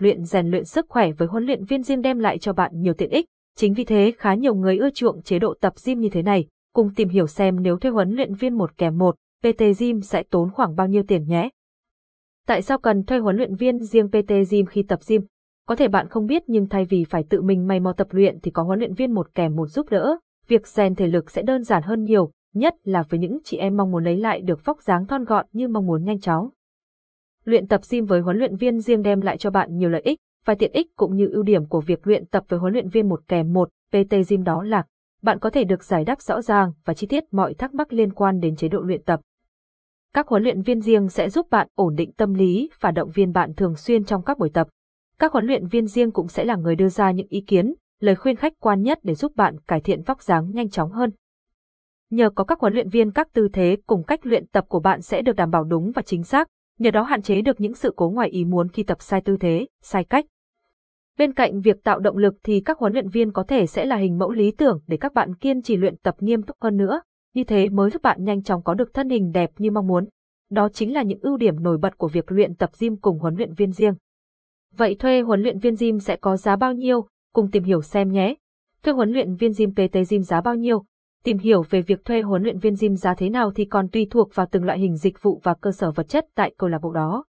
luyện rèn luyện sức khỏe với huấn luyện viên gym đem lại cho bạn nhiều tiện ích. Chính vì thế khá nhiều người ưa chuộng chế độ tập gym như thế này. Cùng tìm hiểu xem nếu thuê huấn luyện viên một kèm một, PT Gym sẽ tốn khoảng bao nhiêu tiền nhé. Tại sao cần thuê huấn luyện viên riêng PT Gym khi tập gym? Có thể bạn không biết nhưng thay vì phải tự mình may mò tập luyện thì có huấn luyện viên một kèm một giúp đỡ, việc rèn thể lực sẽ đơn giản hơn nhiều, nhất là với những chị em mong muốn lấy lại được vóc dáng thon gọn như mong muốn nhanh chóng. Luyện tập gym với huấn luyện viên riêng đem lại cho bạn nhiều lợi ích và tiện ích cũng như ưu điểm của việc luyện tập với huấn luyện viên một kèm một PT Gym đó là bạn có thể được giải đáp rõ ràng và chi tiết mọi thắc mắc liên quan đến chế độ luyện tập. Các huấn luyện viên riêng sẽ giúp bạn ổn định tâm lý và động viên bạn thường xuyên trong các buổi tập. Các huấn luyện viên riêng cũng sẽ là người đưa ra những ý kiến, lời khuyên khách quan nhất để giúp bạn cải thiện vóc dáng nhanh chóng hơn. Nhờ có các huấn luyện viên các tư thế cùng cách luyện tập của bạn sẽ được đảm bảo đúng và chính xác, nhờ đó hạn chế được những sự cố ngoài ý muốn khi tập sai tư thế, sai cách. Bên cạnh việc tạo động lực thì các huấn luyện viên có thể sẽ là hình mẫu lý tưởng để các bạn kiên trì luyện tập nghiêm túc hơn nữa, như thế mới giúp bạn nhanh chóng có được thân hình đẹp như mong muốn. Đó chính là những ưu điểm nổi bật của việc luyện tập gym cùng huấn luyện viên riêng. Vậy thuê huấn luyện viên gym sẽ có giá bao nhiêu? Cùng tìm hiểu xem nhé. Thuê huấn luyện viên gym PT gym giá bao nhiêu? Tìm hiểu về việc thuê huấn luyện viên gym giá thế nào thì còn tùy thuộc vào từng loại hình dịch vụ và cơ sở vật chất tại câu lạc bộ đó.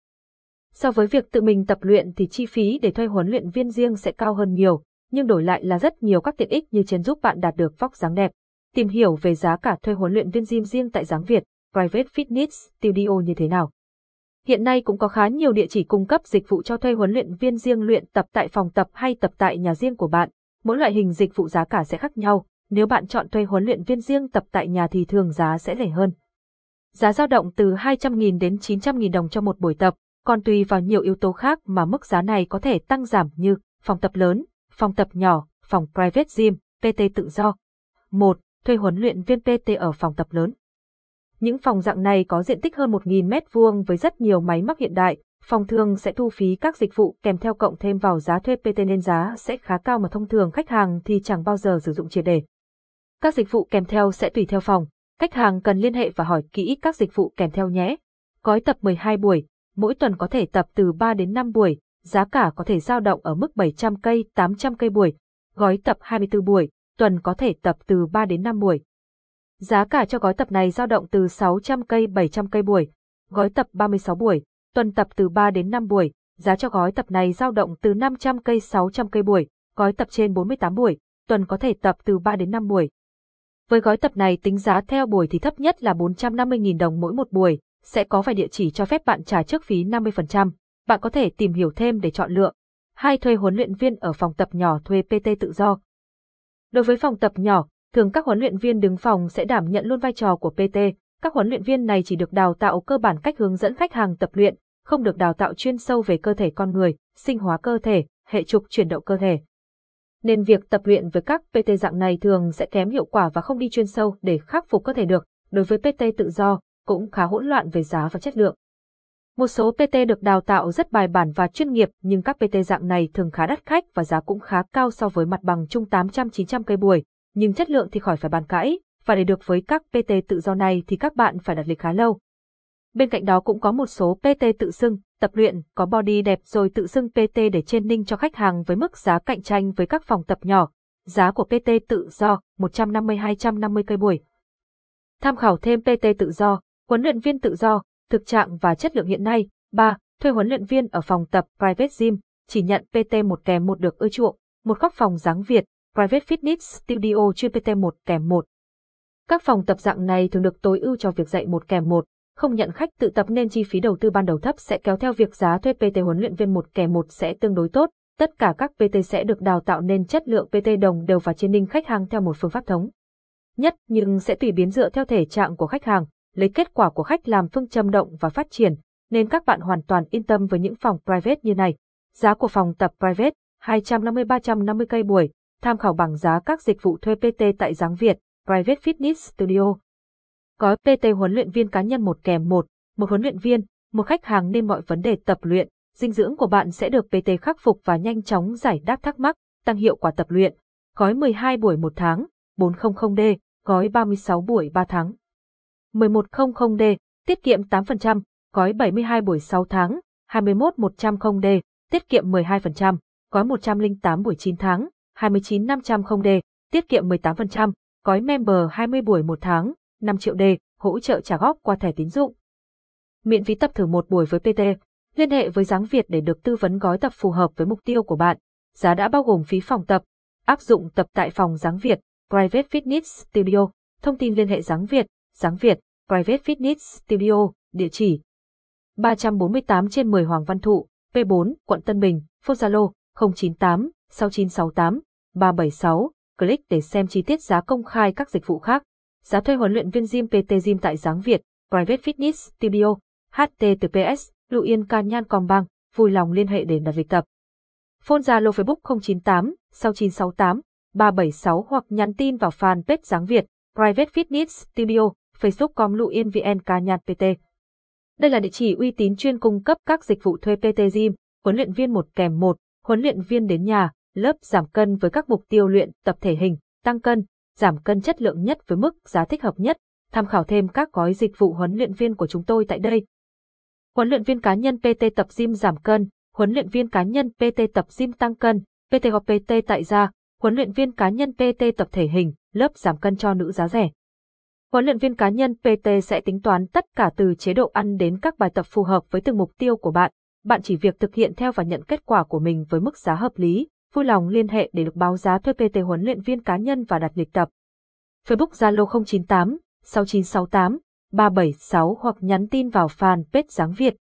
So với việc tự mình tập luyện thì chi phí để thuê huấn luyện viên riêng sẽ cao hơn nhiều, nhưng đổi lại là rất nhiều các tiện ích như trên giúp bạn đạt được vóc dáng đẹp. Tìm hiểu về giá cả thuê huấn luyện viên gym riêng tại Giáng Việt, Private Fitness Studio như thế nào. Hiện nay cũng có khá nhiều địa chỉ cung cấp dịch vụ cho thuê huấn luyện viên riêng luyện tập tại phòng tập hay tập tại nhà riêng của bạn. Mỗi loại hình dịch vụ giá cả sẽ khác nhau, nếu bạn chọn thuê huấn luyện viên riêng tập tại nhà thì thường giá sẽ rẻ hơn. Giá dao động từ 200.000 đến 900.000 đồng cho một buổi tập, còn tùy vào nhiều yếu tố khác mà mức giá này có thể tăng giảm như phòng tập lớn, phòng tập nhỏ, phòng private gym, PT tự do. 1. Thuê huấn luyện viên PT ở phòng tập lớn. Những phòng dạng này có diện tích hơn 1.000 m2 với rất nhiều máy móc hiện đại, phòng thường sẽ thu phí các dịch vụ kèm theo cộng thêm vào giá thuê PT nên giá sẽ khá cao mà thông thường khách hàng thì chẳng bao giờ sử dụng triệt để. Các dịch vụ kèm theo sẽ tùy theo phòng, khách hàng cần liên hệ và hỏi kỹ các dịch vụ kèm theo nhé. Gói tập 12 buổi, mỗi tuần có thể tập từ 3 đến 5 buổi, giá cả có thể dao động ở mức 700 cây, 800 cây buổi. Gói tập 24 buổi, tuần có thể tập từ 3 đến 5 buổi. Giá cả cho gói tập này dao động từ 600 cây 700 cây buổi. Gói tập 36 buổi, tuần tập từ 3 đến 5 buổi, giá cho gói tập này dao động từ 500 cây 600 cây buổi, gói tập trên 48 buổi, tuần có thể tập từ 3 đến 5 buổi. Với gói tập này tính giá theo buổi thì thấp nhất là 450.000 đồng mỗi một buổi, sẽ có vài địa chỉ cho phép bạn trả trước phí 50%. Bạn có thể tìm hiểu thêm để chọn lựa. Hai thuê huấn luyện viên ở phòng tập nhỏ thuê PT tự do. Đối với phòng tập nhỏ, thường các huấn luyện viên đứng phòng sẽ đảm nhận luôn vai trò của PT. Các huấn luyện viên này chỉ được đào tạo cơ bản cách hướng dẫn khách hàng tập luyện, không được đào tạo chuyên sâu về cơ thể con người, sinh hóa cơ thể, hệ trục chuyển động cơ thể. Nên việc tập luyện với các PT dạng này thường sẽ kém hiệu quả và không đi chuyên sâu để khắc phục có thể được. Đối với PT tự do, cũng khá hỗn loạn về giá và chất lượng. Một số PT được đào tạo rất bài bản và chuyên nghiệp nhưng các PT dạng này thường khá đắt khách và giá cũng khá cao so với mặt bằng chung 800-900 cây buổi, nhưng chất lượng thì khỏi phải bàn cãi, và để được với các PT tự do này thì các bạn phải đặt lịch khá lâu. Bên cạnh đó cũng có một số PT tự xưng, tập luyện, có body đẹp rồi tự xưng PT để training cho khách hàng với mức giá cạnh tranh với các phòng tập nhỏ. Giá của PT tự do 150-250 cây buổi. Tham khảo thêm PT tự do, huấn luyện viên tự do, thực trạng và chất lượng hiện nay. 3. Thuê huấn luyện viên ở phòng tập Private Gym, chỉ nhận PT một kèm một được ưa chuộng, một góc phòng dáng Việt, Private Fitness Studio chuyên PT một kèm một. Các phòng tập dạng này thường được tối ưu cho việc dạy một kèm một, không nhận khách tự tập nên chi phí đầu tư ban đầu thấp sẽ kéo theo việc giá thuê PT huấn luyện viên một kèm một sẽ tương đối tốt. Tất cả các PT sẽ được đào tạo nên chất lượng PT đồng đều và training khách hàng theo một phương pháp thống nhất nhưng sẽ tùy biến dựa theo thể trạng của khách hàng lấy kết quả của khách làm phương châm động và phát triển, nên các bạn hoàn toàn yên tâm với những phòng private như này. Giá của phòng tập private 250-350 cây buổi, tham khảo bằng giá các dịch vụ thuê PT tại Giáng Việt, Private Fitness Studio. Gói PT huấn luyện viên cá nhân một kèm một, một huấn luyện viên, một khách hàng nên mọi vấn đề tập luyện, dinh dưỡng của bạn sẽ được PT khắc phục và nhanh chóng giải đáp thắc mắc, tăng hiệu quả tập luyện. Gói 12 buổi một tháng, 400D, gói 36 buổi 3 tháng. 1100D, tiết kiệm 8%, gói 72 buổi 6 tháng, 21100D, tiết kiệm 12%, gói 108 buổi 9 tháng, 29500d tiết kiệm 18%, gói member 20 buổi 1 tháng, 5 triệu đề, hỗ trợ trả góp qua thẻ tín dụng. Miễn phí tập thử một buổi với PT. Liên hệ với Giáng Việt để được tư vấn gói tập phù hợp với mục tiêu của bạn. Giá đã bao gồm phí phòng tập, áp dụng tập tại phòng Giáng Việt, Private Fitness Studio. Thông tin liên hệ Giáng Việt, Giáng Việt, Private Fitness Studio, địa chỉ 348 trên 10 Hoàng Văn Thụ, P4, quận Tân Bình, phone Zalo 098 6968 376. Click để xem chi tiết giá công khai các dịch vụ khác. Giá thuê huấn luyện viên gym PT Gym tại Giáng Việt, Private Fitness Studio, https, Luyen Can Nhan Com Bang, vui lòng liên hệ để đặt lịch tập. Phone Zalo Facebook 098 6968 376 hoặc nhắn tin vào fanpage Giáng Việt, Private Fitness Studio, Facebook.com Luyen VN Can Nhan PT. Đây là địa chỉ uy tín chuyên cung cấp các dịch vụ thuê PT Gym, huấn luyện viên một kèm một, huấn luyện viên đến nhà, lớp giảm cân với các mục tiêu luyện tập thể hình, tăng cân, giảm cân chất lượng nhất với mức giá thích hợp nhất. Tham khảo thêm các gói dịch vụ huấn luyện viên của chúng tôi tại đây. Huấn luyện viên cá nhân PT tập gym giảm cân, huấn luyện viên cá nhân PT tập gym tăng cân, PT hoặc PT tại gia, huấn luyện viên cá nhân PT tập thể hình, lớp giảm cân cho nữ giá rẻ. Huấn luyện viên cá nhân PT sẽ tính toán tất cả từ chế độ ăn đến các bài tập phù hợp với từng mục tiêu của bạn. Bạn chỉ việc thực hiện theo và nhận kết quả của mình với mức giá hợp lý. Vui lòng liên hệ để được báo giá thuê PT huấn luyện viên cá nhân và đặt lịch tập. Facebook Zalo 098 6968 376 hoặc nhắn tin vào fanpage Giáng Việt.